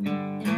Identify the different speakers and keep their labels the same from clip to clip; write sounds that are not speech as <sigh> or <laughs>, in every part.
Speaker 1: Mm-hmm.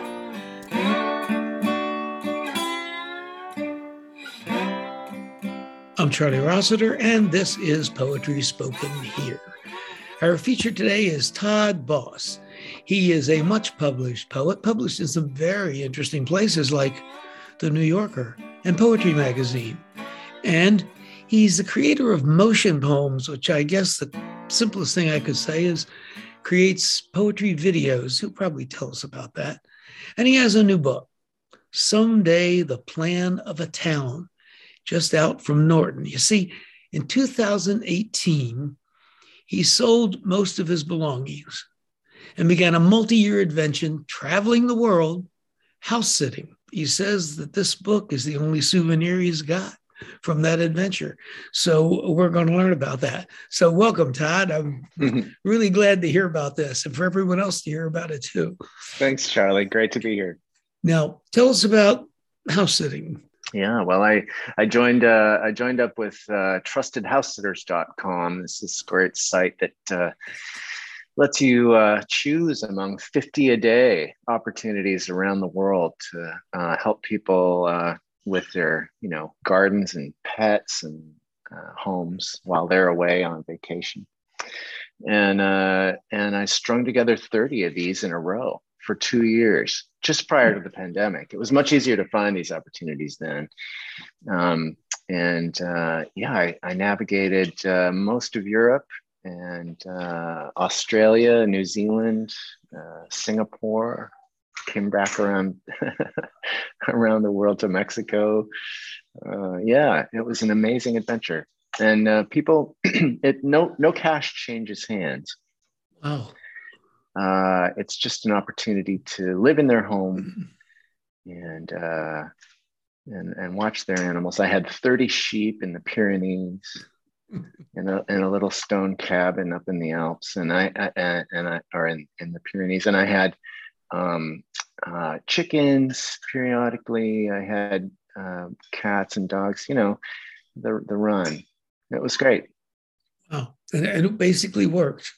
Speaker 2: I'm Charlie Rossiter, and this is Poetry Spoken Here. Our feature today is Todd Boss. He is a much published poet, published in some very interesting places like The New Yorker and Poetry Magazine. And he's the creator of Motion Poems, which I guess the simplest thing I could say is creates poetry videos. He'll probably tell us about that. And he has a new book, Someday the Plan of a Town just out from Norton. You see, in 2018, he sold most of his belongings and began a multi year adventure traveling the world, house sitting. He says that this book is the only souvenir he's got from that adventure. So we're going to learn about that. So welcome, Todd. I'm <laughs> really glad to hear about this and for everyone else to hear about it too.
Speaker 3: Thanks, Charlie. Great to be here.
Speaker 2: Now, tell us about house sitting.
Speaker 3: Yeah, well, I I joined uh, I joined up with uh, TrustedHouseSitters.com. This is a great site that uh, lets you uh, choose among 50 a day opportunities around the world to uh, help people uh, with their you know gardens and pets and uh, homes while they're away on vacation. And uh, and I strung together 30 of these in a row for two years, just prior to the pandemic. It was much easier to find these opportunities then. Um, and uh, yeah, I, I navigated uh, most of Europe and uh, Australia, New Zealand, uh, Singapore, came back around <laughs> around the world to Mexico. Uh, yeah, it was an amazing adventure. And uh, people, <clears throat> it no no cash changes hands.
Speaker 2: Wow.
Speaker 3: Uh, it's just an opportunity to live in their home and uh, and and watch their animals. I had 30 sheep in the Pyrenees, <laughs> in a in a little stone cabin up in the Alps, and I, I and I are in in the Pyrenees, and I had um, uh, chickens periodically. I had uh, cats and dogs. You know, the the run. It was great.
Speaker 2: Wow, and, and it basically worked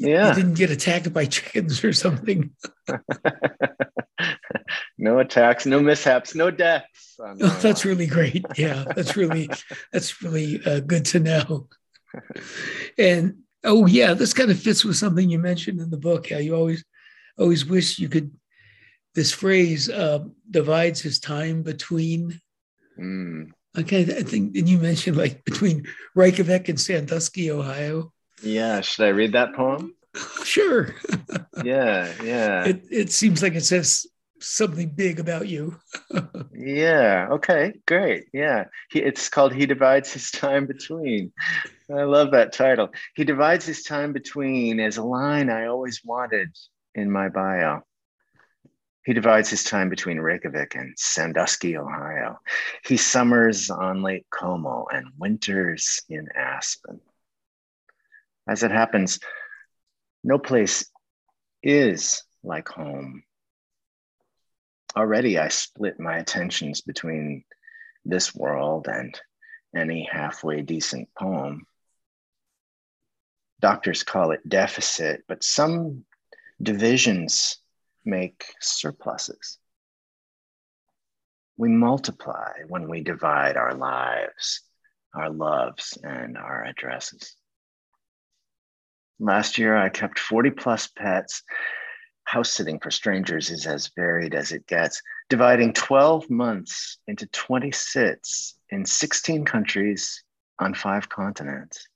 Speaker 3: yeah.
Speaker 2: you didn't get attacked by <laughs> chickens or something. <laughs>
Speaker 3: no attacks, no mishaps, no deaths. <laughs>
Speaker 2: Oh, that's really great. Yeah, that's really that's really uh, good to know. And oh yeah, this kind of fits with something you mentioned in the book. How you always always wish you could. This phrase uh, divides his time between. Mm. Okay, I think, and you mentioned like between Reykjavik and Sandusky, Ohio.
Speaker 3: Yeah, should I read that poem? <laughs>
Speaker 2: Sure. <laughs>
Speaker 3: yeah, yeah.
Speaker 2: It, it seems like it says something big about you. <laughs>
Speaker 3: yeah, okay, great. Yeah. He, it's called He Divides His Time Between. I love that title. He divides his time between as a line I always wanted in my bio. He divides his time between Reykjavik and Sandusky, Ohio. He summers on Lake Como and winters in Aspen. As it happens, no place is like home. Already, I split my attentions between this world and any halfway decent poem. Doctors call it deficit, but some divisions make surpluses. We multiply when we divide our lives, our loves, and our addresses. Last year, I kept 40 plus pets. house sitting for strangers is as varied as it gets, dividing 12 months into 20 sits in 16 countries on five continents.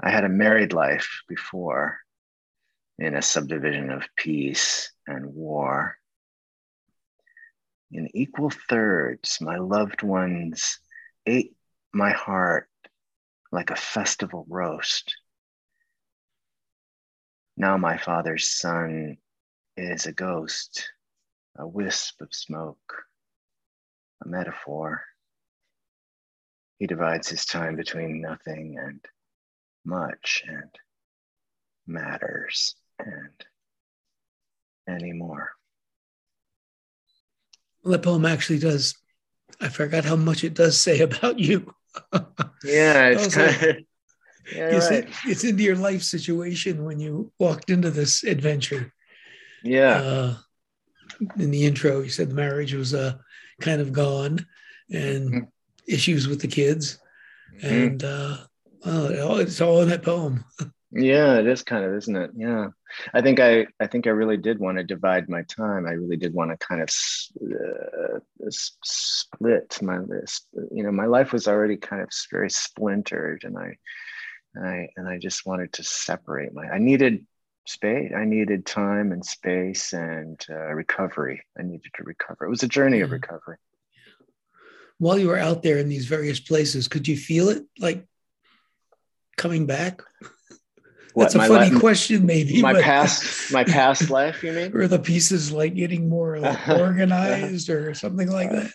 Speaker 3: I had a married life before in a subdivision of peace and war. In equal thirds, my loved ones ate my heart like a festival roast. Now my father's son is a ghost, a wisp of smoke, a metaphor. He divides his time between nothing and much and matters and anymore.
Speaker 2: That poem actually does. I forgot how much it does say <laughs> about you.
Speaker 3: yeah, it's kind of. Yeah,
Speaker 2: it's,
Speaker 3: right.
Speaker 2: it's into your life situation when you walked into this adventure.
Speaker 3: Yeah.
Speaker 2: Uh, in the intro, you said the marriage was uh, kind of gone and
Speaker 3: Mm-hmm.
Speaker 2: issues with the kids.
Speaker 3: Mhm.
Speaker 2: And uh, oh, it's all in that poem. <laughs>
Speaker 3: Yeah, it is kind of, isn't it? Yeah, I think I, I think I really did want to divide my time. I really did want to kind of uh, split my list. You know, my life was already kind of very splintered, and I, and I, and I just wanted to separate my. I needed space. I needed time and space and uh, recovery. I needed to recover. It was a journey of recovery.
Speaker 2: While you were out there in these various places, could you feel it like coming back? That's a funny
Speaker 3: li-
Speaker 2: question, maybe.
Speaker 3: My
Speaker 2: but-
Speaker 3: past, my <laughs> past life. You mean?
Speaker 2: Or the pieces like getting more <laughs> like, organized or something like that.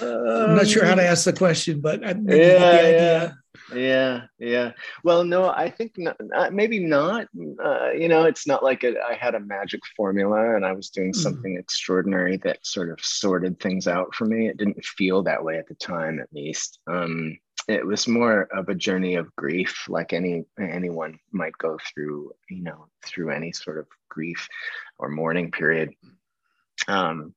Speaker 2: I'm not sure how to ask the question, but I maybe you get the
Speaker 3: Um, Yeah,
Speaker 2: idea.
Speaker 3: Yeah yeah. Well no i think not, not- maybe not. Uh, you know it's not like it, i had a magic formula and i was doing
Speaker 2: Mhm.
Speaker 3: something extraordinary that sort of sorted things out for me. It didn't feel that way at the time at least. Um, it was more of a journey of grief like any anyone might go through you know through any sort of grief or mourning period. Um,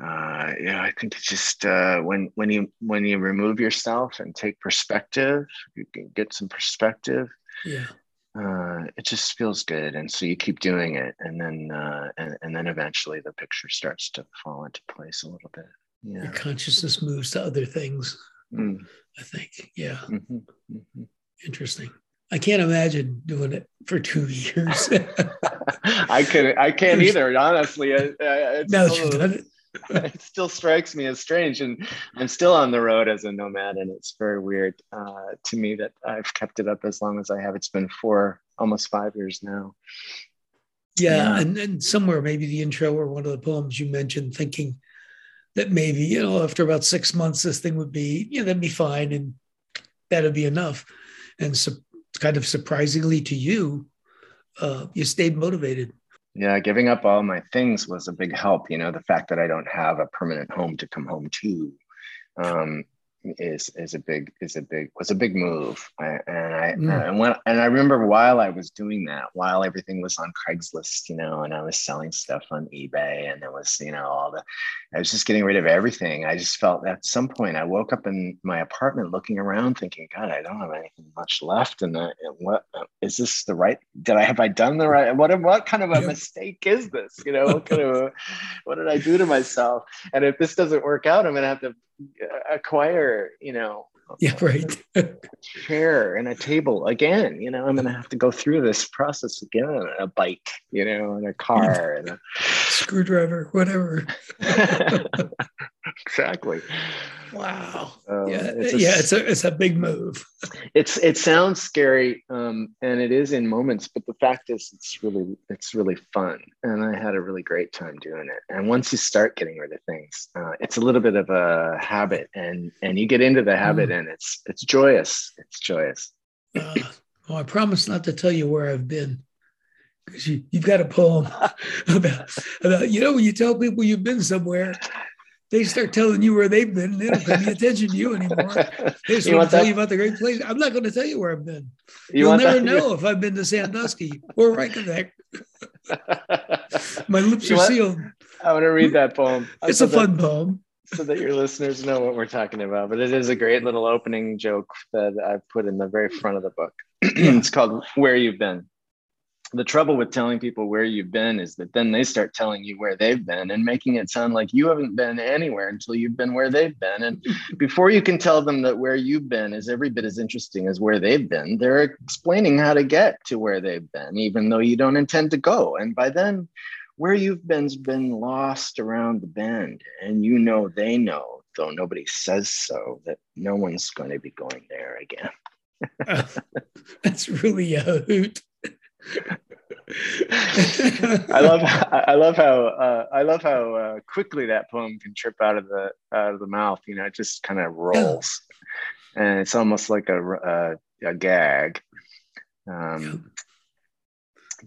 Speaker 3: uh, yeah, I think it's just uh, when when you when you remove yourself and take perspective, you can get some perspective.
Speaker 2: Yeah.
Speaker 3: Uh, it just feels good, and so you keep doing it, and then uh, and, and then eventually the picture starts to fall into place a little bit.
Speaker 2: Your
Speaker 3: Yeah.
Speaker 2: consciousness moves to other things,
Speaker 3: Mm,
Speaker 2: I think. Yeah.
Speaker 3: mhm, mhm.
Speaker 2: Interesting. I can't imagine doing it for two <laughs> years. <laughs>
Speaker 3: I can I can't either. Honestly, I, I, it's
Speaker 2: now that you've done it. <laughs>
Speaker 3: it still strikes me as strange and i'm still on the road as a nomad and it's very weird uh, to me that i've kept it up as long as i have it's been four almost five years now
Speaker 2: Yeah,
Speaker 3: Yeah.
Speaker 2: and and somewhere maybe the intro or one of the poems you mentioned, thinking that maybe you know after about six months this thing would be you know that'd be fine and that'd be enough, and so, kind of surprisingly to you, uh, you stayed motivated.
Speaker 3: Yeah giving up all my things was a big help you know the fact that i don't have a permanent home to come home to. Um, is is a big is a big was a big move. I, and i
Speaker 2: Mm.
Speaker 3: and when and i remember while i was doing that while everything was on craigslist you know and i was selling stuff on ebay and there was you know all the i was just getting rid of everything. I just felt at some point i woke up in my apartment looking around thinking god i don't have anything much left and, I, and what is this the right did i have i done the right what what kind of a
Speaker 2: Yeah.
Speaker 3: mistake is this? You know what kind of a, what did i do to myself? And if this doesn't work out i'm gonna have to acquire, you know,
Speaker 2: Yeah, right.
Speaker 3: a chair and a table again. You know, I'm gonna have to go through this process again, and a bike, you know, and a car, and a <laughs>
Speaker 2: Screwdriver, whatever. <laughs>
Speaker 3: exactly.
Speaker 2: Wow.
Speaker 3: Um,
Speaker 2: yeah,
Speaker 3: it's a-
Speaker 2: yeah. It's a it's a big move. <laughs>
Speaker 3: it's it sounds scary um, and it is in moments but the fact is it's really it's really fun and i had a really great time doing it and once you start getting rid of things uh, it's a little bit of a habit and and you get into the habit and it's it's joyous it's joyous
Speaker 2: Uh, well, I promise not to tell you where I've been because you, you've got a poem <laughs> about, about, you know, when you tell people you've been somewhere, they start telling you where they've been and they don't pay any attention to you <laughs> anymore. They just
Speaker 3: You
Speaker 2: want to tell
Speaker 3: that-
Speaker 2: you about the great place. I'm not going to tell you where I've been.
Speaker 3: you
Speaker 2: You'll never
Speaker 3: that-
Speaker 2: know if I've been to Sandusky or Reykjavik. <laughs> My lips
Speaker 3: You
Speaker 2: are
Speaker 3: want-
Speaker 2: sealed.
Speaker 3: i want to read that poem <laughs>
Speaker 2: It's
Speaker 3: so
Speaker 2: a
Speaker 3: that-
Speaker 2: fun poem.
Speaker 3: so that your listeners know what we're talking about. But it is a great little opening joke that I've put in the very front of the book. <clears throat> it's called Where You've Been. The trouble with telling people where you've been is that then they start telling you where they've been and making it sound like you haven't been anywhere until you've been where they've been. And <laughs> before you can tell them that where you've been is every bit as interesting as where they've been, they're explaining how to get to where they've been, even though you don't intend to go. And by then, where you've been's been lost around the bend, and you know they know, though nobody says so, that no one's going to be going there again.
Speaker 2: uh, <laughs> that's really a hoot.
Speaker 3: I love I love how uh, I love how uh, quickly that poem can trip out of the out of the mouth. You know, it just kind of rolls, and it's almost like a a, a gag, um,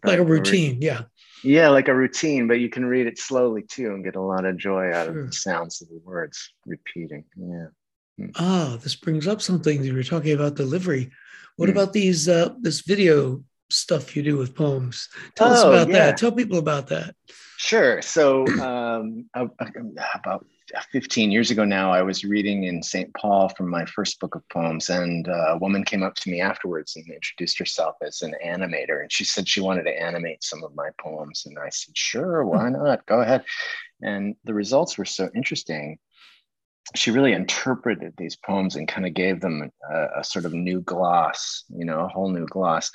Speaker 2: like a routine. Yeah,
Speaker 3: yeah, like a routine. But you can read it slowly too, and get a lot of joy out sure. of the sounds of the words repeating. Yeah.
Speaker 2: Hmm. Ah, this brings up something you were talking about delivery. What mm. about these uh, this video stuff you do with poems. Tell oh, us about yeah. that. Tell people about that.
Speaker 3: Sure. So, um, about 15 years ago now, I was reading in St. Paul from my first book of poems, and uh, a woman came up to me afterwards and introduced herself as an animator. And she said she wanted to animate some of my poems. And I said, Sure, why hmm. not? Go ahead. And the results were so interesting she really interpreted these poems and kind of gave them a, a, sort of new gloss, you know, a whole new gloss.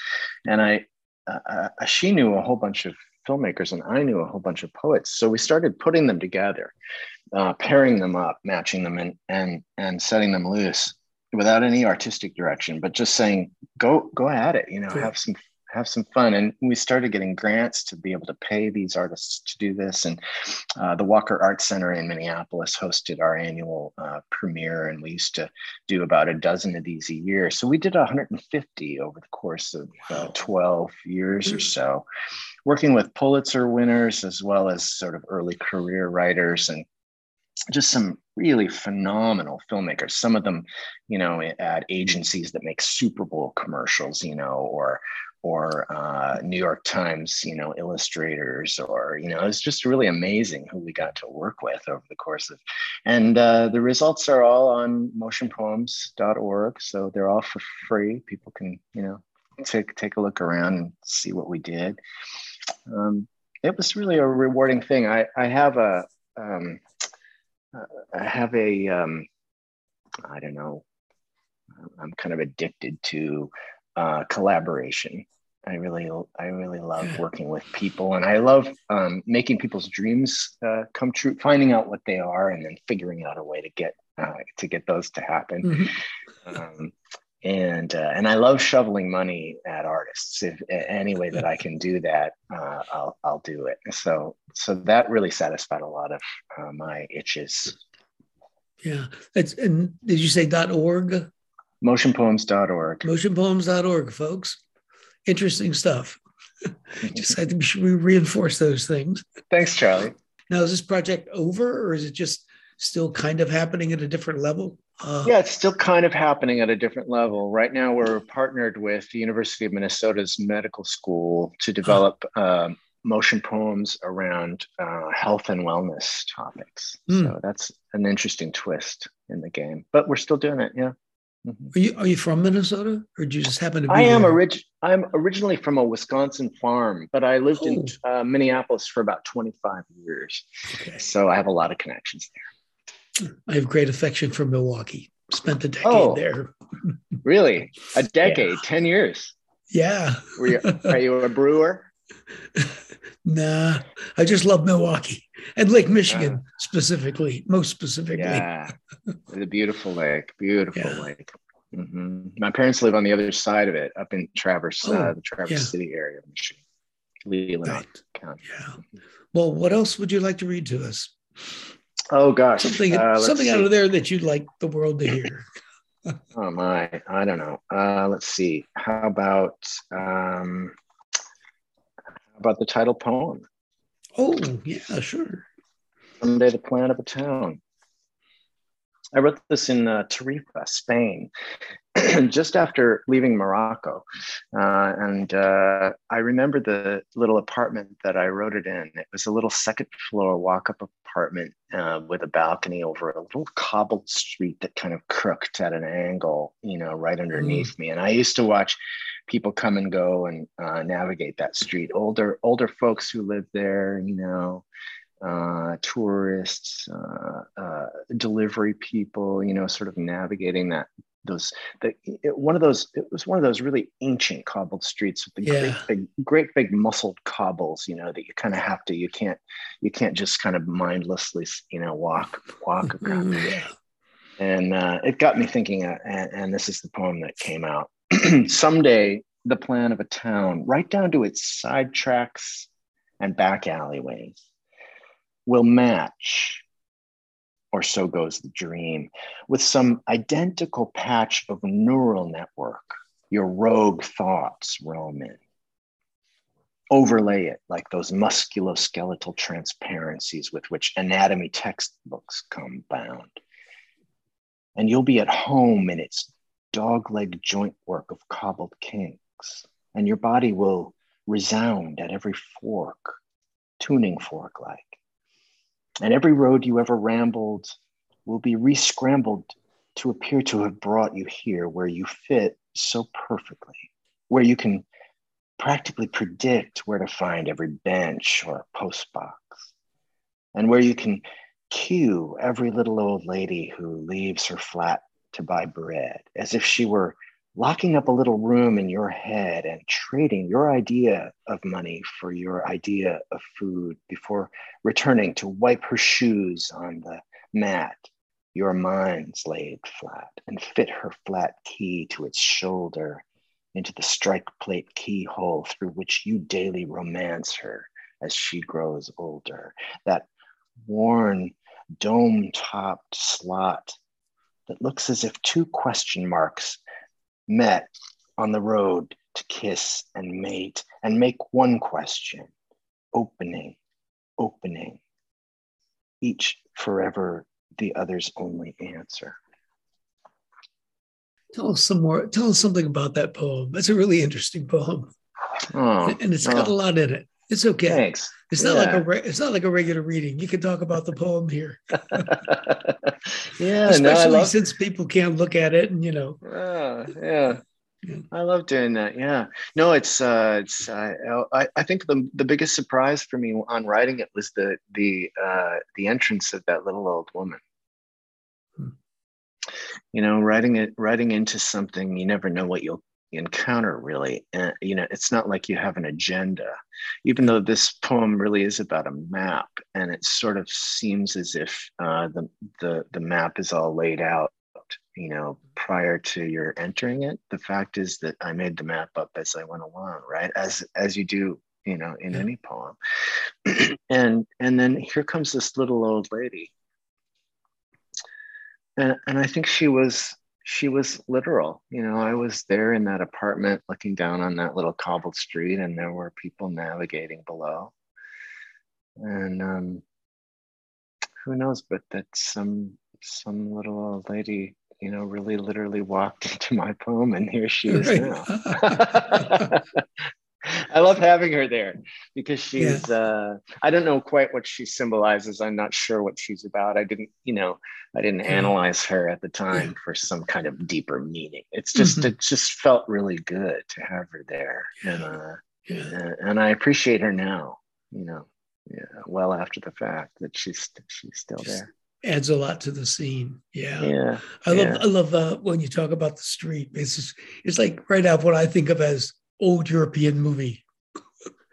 Speaker 3: And I, uh, uh, she knew a whole bunch of filmmakers, and I knew a whole bunch of poets. So we started putting them together, uh, pairing them up, matching them, and and and setting them loose without any artistic direction, but just saying, go go at it. You know, have some have some fun. And we started getting grants to be able to pay these artists to do this. And uh, the Walker Arts Center in Minneapolis hosted our annual uh, premiere, and we used to do about a dozen of these a year. So we did 150 over the course of uh, 12 years or so, working with Pulitzer winners as well as sort of early career writers and just some really phenomenal filmmakers some of them you know at agencies that make super bowl commercials you know or or uh, New York Times, you know, illustrators, or you know, it's just really amazing who we got to work with over the course of. And uh, the results are all on motionpoems.org, so they're all for free. People can, you know, take take a look around and see what we did. Um, it was really a rewarding thing. I I have a um, I have a um, I don't know. I'm kind of addicted to uh, collaboration. I really, I really love working with people, and I love um, making people's dreams uh, come true. Finding out what they are, and then figuring out a way to get uh, to get those to happen. Mm-hmm. Um, and uh, and I love shoveling money at artists. If any way that I can do that, uh, I'll I'll do it. So so that really satisfied a lot of uh, my itches.
Speaker 2: Yeah, it's and did you say dot .org?
Speaker 3: Motionpoems.org.
Speaker 2: Motionpoems.org, folks. Interesting stuff. <laughs> just I think we reinforce those things.
Speaker 3: Thanks, Charlie.
Speaker 2: Now, is this project over or is it just still kind of happening at a different level?
Speaker 3: Uh, yeah, it's still kind of happening at a different level. Right now, we're partnered with the University of Minnesota's medical school to develop uh, motion poems around uh, health and wellness topics. Mm. So that's an interesting twist in the game, but we're still doing it. Yeah.
Speaker 2: Mm-hmm. Are you are you from Minnesota, or did you just happen to be?
Speaker 3: I am orig- I'm originally from a Wisconsin farm, but I lived oh. in uh, Minneapolis for about 25 years. Okay. So I have a lot of connections there.
Speaker 2: I have great affection for Milwaukee. Spent a decade oh, there. <laughs>
Speaker 3: really, a decade, yeah. 10 years.
Speaker 2: Yeah.
Speaker 3: Were You, are you a brewer? <laughs>
Speaker 2: nah, I just love Milwaukee and Lake Michigan uh, specifically, most specifically.
Speaker 3: Yeah, the beautiful lake, beautiful yeah. lake. Mm-hmm. My parents live on the other side of it, up in Traverse, oh, uh, the Traverse yeah. City area of Michigan, Leelanau right. County.
Speaker 2: Yeah. Well, what else would you like to read to us?
Speaker 3: Oh gosh,
Speaker 2: something uh, something out of there that you'd like the world to hear. <laughs>
Speaker 3: oh my, I don't know. Uh, let's see. How about um, about the title poem.
Speaker 2: Oh, yeah, sure.
Speaker 3: Someday the plan of a town. I wrote this in uh, Tarifa, Spain, <clears throat> just after leaving Morocco. Uh, and uh, I remember the little apartment that I wrote it in. It was a little second floor walk up apartment uh, with a balcony over a little cobbled street that kind of crooked at an angle, you know, right underneath mm. me. And I used to watch people come and go and uh, navigate that street. Older older folks who lived there, you know, uh, tourists, uh, uh, delivery people, you know, sort of navigating that those the, it, one of those it was one of those really ancient cobbled streets with the yeah. great big great big muscled cobbles you know that you kind of have to you can't you can't just kind of mindlessly you know walk walk around yeah. and uh, it got me thinking uh, and, and this is the poem that came out <clears throat> someday the plan of a town right down to its side tracks and back alleyways will match, or so goes the dream, with some identical patch of neural network your rogue thoughts roam in. Overlay it like those musculoskeletal transparencies with which anatomy textbooks come bound. And you'll be at home in its dogleg joint work of cobbled kinks, and your body will resound at every fork, tuning fork like. And every road you ever rambled will be rescrambled to appear to have brought you here where you fit so perfectly, where you can practically predict where to find every bench or post box, and where you can cue every little old lady who leaves her flat to buy bread as if she were locking up a little room in your head and trading your idea of money for your idea of food before returning to wipe her shoes on the mat your mind's laid flat and fit her flat key to its shoulder into the strike plate keyhole through which you daily romance her as she grows older. That worn, dome topped slot that looks as if two question marks met on the road to kiss and mate and make one question opening, opening, each forever the other's only answer.
Speaker 2: Tell us some more. Tell us something about that poem. That's a really interesting poem, oh, and it's got oh. a lot in it. It's okay.
Speaker 3: Thanks.
Speaker 2: It's not yeah. like a re- it's not like a regular reading. You can talk about the poem here. <laughs>
Speaker 3: yeah,
Speaker 2: especially no, love... since people can't look at it, and you know.
Speaker 3: Uh, yeah. yeah. I love doing that. Yeah. No, it's uh, it's uh, I, I think the the biggest surprise for me on writing it was the the uh, the entrance of that little old woman. Hmm. You know, writing it writing into something you never know what you'll encounter really. And you know it's not like you have an agenda even though this poem really is about a map and it sort of seems as if uh, the, the the map is all laid out you know prior to your entering it. The fact is that i made the map up as i went along right? As as you do you know in yeah. any poem. <clears throat> And and then here comes this little old lady. And and i think she was she was literal. You know, I was there in that apartment looking down on that little cobbled street, and there were people navigating below. And um, who knows, but that some some little old lady, you know, really literally walked <laughs> into my poem, and here she is right. now. <laughs> <laughs> I love having her there because she's yeah. uh I don't know quite what she symbolizes. I'm not sure what she's about. I didn't, you know, I didn't analyze her at the time yeah. for some kind of deeper meaning. It's just mm-hmm. it just felt really good to have her there. And uh and, and I appreciate her now, you know, yeah, well after the fact that she's she's still just there.
Speaker 2: Adds a lot to the scene.
Speaker 3: Yeah. Yeah.
Speaker 2: I love I love uh, when you talk about the street. It's just, it's like right out what I think of as old European movie.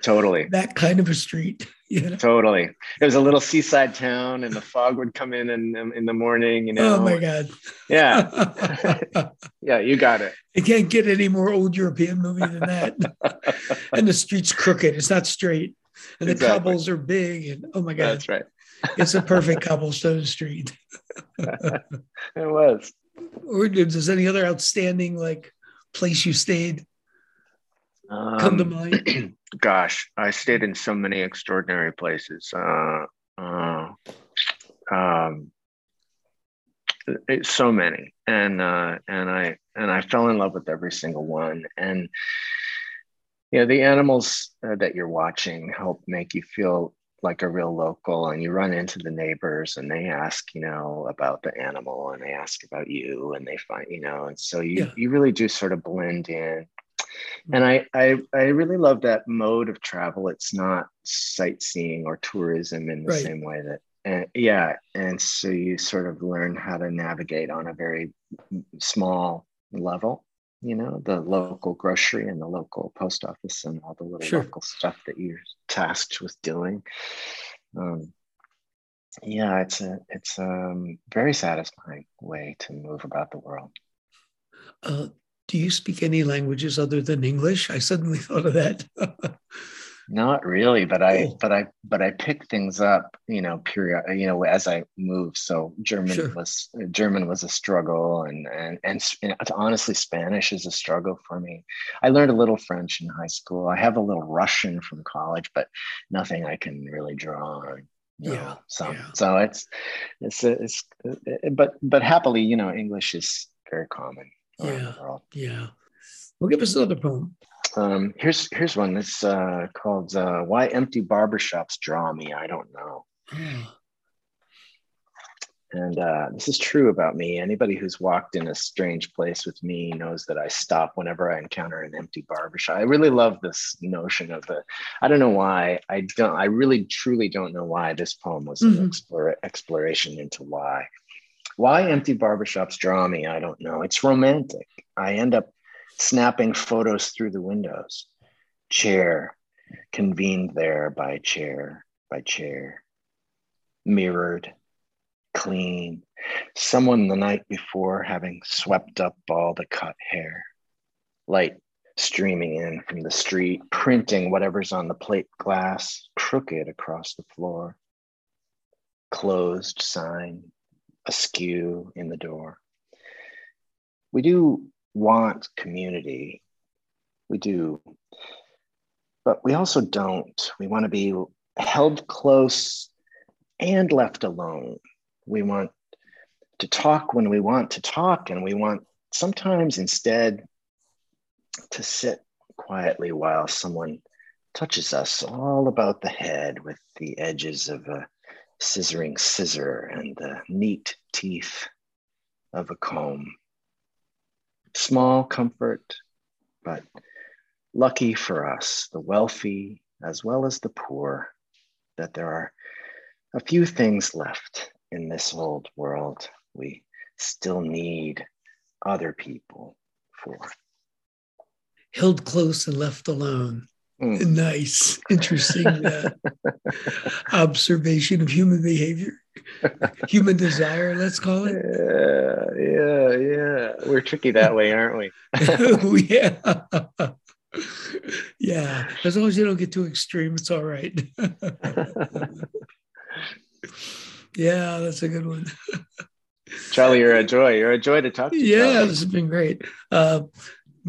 Speaker 3: Totally.
Speaker 2: that kind of a street. <laughs> You know?
Speaker 3: Totally. It was a little seaside town, and the fog would come in in, in the morning. You oh know.
Speaker 2: Oh my god.
Speaker 3: Yeah. <laughs> yeah, you got it.
Speaker 2: You can't get any more old European movie than that. <laughs> and the street's crooked. It's not straight, and the exactly. cobbles are big. And oh my god.
Speaker 3: That's right.
Speaker 2: it's a perfect cobblestone street.
Speaker 3: it was.
Speaker 2: Or does any other outstanding like place you stayed? Um, come to um, mind? <clears throat>
Speaker 3: gosh, I stayed in so many extraordinary places. Uh, uh, um, it's so many, and uh, and I and I fell in love with every single one, and you know the animals uh, that you're watching help make you feel like a real local and you run into the neighbors and they ask you know about the animal and they ask about you and they find you know and so you yeah. you really do sort of blend in and I, I i really love that mode of travel. It's not sightseeing or tourism in the right. same way that and yeah. And so you sort of learn how to navigate on a very small level you know the local grocery and the local post office and all the little sure. local stuff that you're tasked with doing. Um, yeah it's a it's a um, very satisfying way to move about the world.
Speaker 2: Uh, do you speak any languages other than english i suddenly <laughs> thought of that
Speaker 3: Not really, but I cool. but I but I pick things up, you know, period, you know, as I move. So German sure. was German was a struggle, and and and, and honestly, Spanish is a struggle for me. I learned a little French in high school. I have a little Russian from college, but nothing I can really draw on. yeah. So yeah. so it's it's it's but but happily, you know, English is very common.
Speaker 2: Yeah. Yeah. Well, give us another poem.
Speaker 3: Um, here's here's one that's uh, called uh, "Why Empty Barbershops Draw Me." I don't know. And uh, this is true about me. Anybody who's walked in a strange place with me knows that I stop whenever I encounter an empty barbershop. I really love this notion of the. I don't know why. I don't. I really, truly don't know why this poem was mm-hmm. an explore, exploration into why. Why empty barbershops draw me, I don't know. It's romantic. I end up snapping photos through the windows. Chair, convened there by chair by chair. Mirrored, clean. Someone the night before having swept up all the cut hair. Light streaming in from the street, printing whatever's on the plate glass, crooked across the floor. Closed sign, askew in the door. We do want community. We do. But we also don't. We want to be held close and left alone. We want to talk when we want to talk, and we want sometimes instead to sit quietly while someone touches us all about the head with the edges of a scissoring scissor and the neat teeth of a comb small comfort, but lucky for us, the wealthy as well as the poor, that there are a few things left in this old world we still need other people for.
Speaker 2: Held close and left alone. Mm. Nice, interesting uh, <laughs> observation of human behavior human desire, let's call it.
Speaker 3: Yeah, yeah, yeah. We're tricky that way, aren't we? <laughs> <laughs>
Speaker 2: yeah. yeah. As long as you don't get too extreme, it's all right. yeah, that's a good one.
Speaker 3: Charlie, you're a joy. You're a joy to talk to.
Speaker 2: Yeah, Charlie. this has been great. Uh,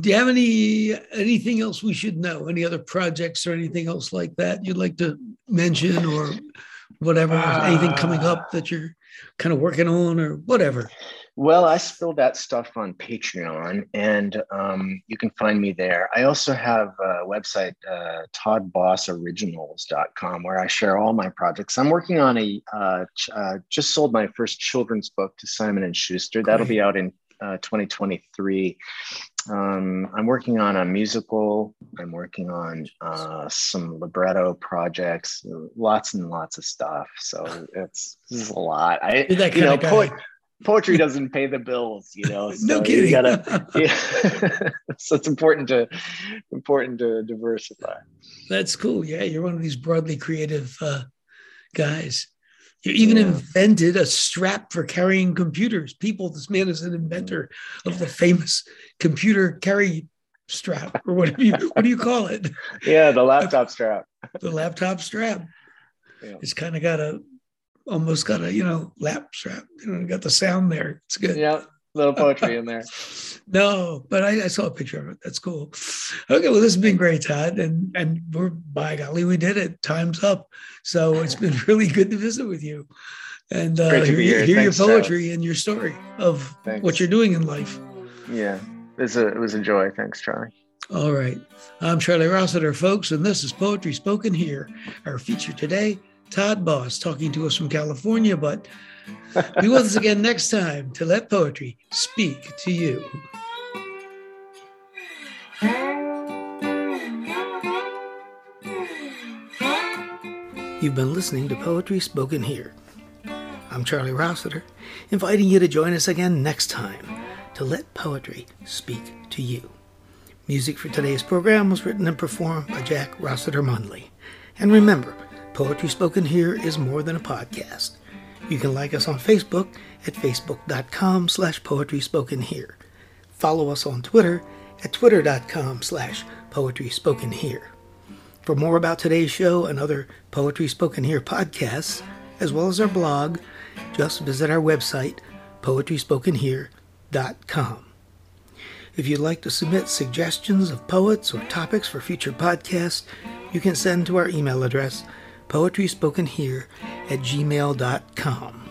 Speaker 2: do you have any anything else we should know? Any other projects or anything else like that you'd like to mention or whatever, uh, anything coming up that you're kind of working on or whatever?
Speaker 3: Well, I spill that stuff on Patreon, and um, you can find me there. I also have a website, uh, toddbossoriginals.com, where I share all my projects. I'm working on a uh, ch- uh, just sold my first children's book to Simon and Schuster. That'll be out in uh, 2023. Um, I'm working on a musical. I'm working on uh, some libretto projects, lots and lots of stuff. So it's this is a lot. I you know po- poetry doesn't pay the bills, you know. <laughs> So
Speaker 2: no kidding.
Speaker 3: Gotta, yeah. <laughs> so it's important to important to diversify.
Speaker 2: That's cool. Yeah, you're one of these broadly creative uh, guys. You even yeah. invented a strap for carrying computers. People, this man is an inventor of the famous computer carry strap, or what do you what do you call it? <laughs>
Speaker 3: Yeah, the laptop strap. <laughs>
Speaker 2: the laptop strap. Yeah. It's kind of got a almost got a you know lap strap. You know, got the sound there. It's good.
Speaker 3: Yeah, little poetry in there. <laughs>
Speaker 2: no, but I, I, saw a picture of it. That's cool. Okay, well, this has been great, Todd, and and we're by golly, we did it. Time's up. So it's been <laughs> really good to visit with you.
Speaker 4: and uh,
Speaker 3: Great to
Speaker 4: hear,
Speaker 3: be here.
Speaker 4: hear your poetry
Speaker 3: Charlie.
Speaker 4: and your story of
Speaker 3: Thanks.
Speaker 4: what you're doing in life.
Speaker 3: Yeah, it was a it was a joy. Thanks, Charlie.
Speaker 4: All right. I'm Charlie Rossiter, folks, and this is Poetry Spoken Here. Our feature today, Todd Boss, talking to us from California, but be with us again next time to let poetry speak to you. You've been listening to Poetry Spoken Here. I'm Charlie Rossiter, inviting you to join us again next time to let poetry speak to you. Music for today's program was written and performed by Jack Rossiter Munley. And remember, Poetry Spoken Here is more than a podcast. You can like us on Facebook at facebook.com slash poetry spoken here. Follow us on Twitter at twitter.com slash poetry spoken here. For more about today's show and other Poetry Spoken Here podcasts, as well as our blog, just visit our website, poetryspokenhere.com. If you'd like to submit suggestions of poets or topics for future podcasts, you can send to our email address, poetryspokenhere at gmail.com.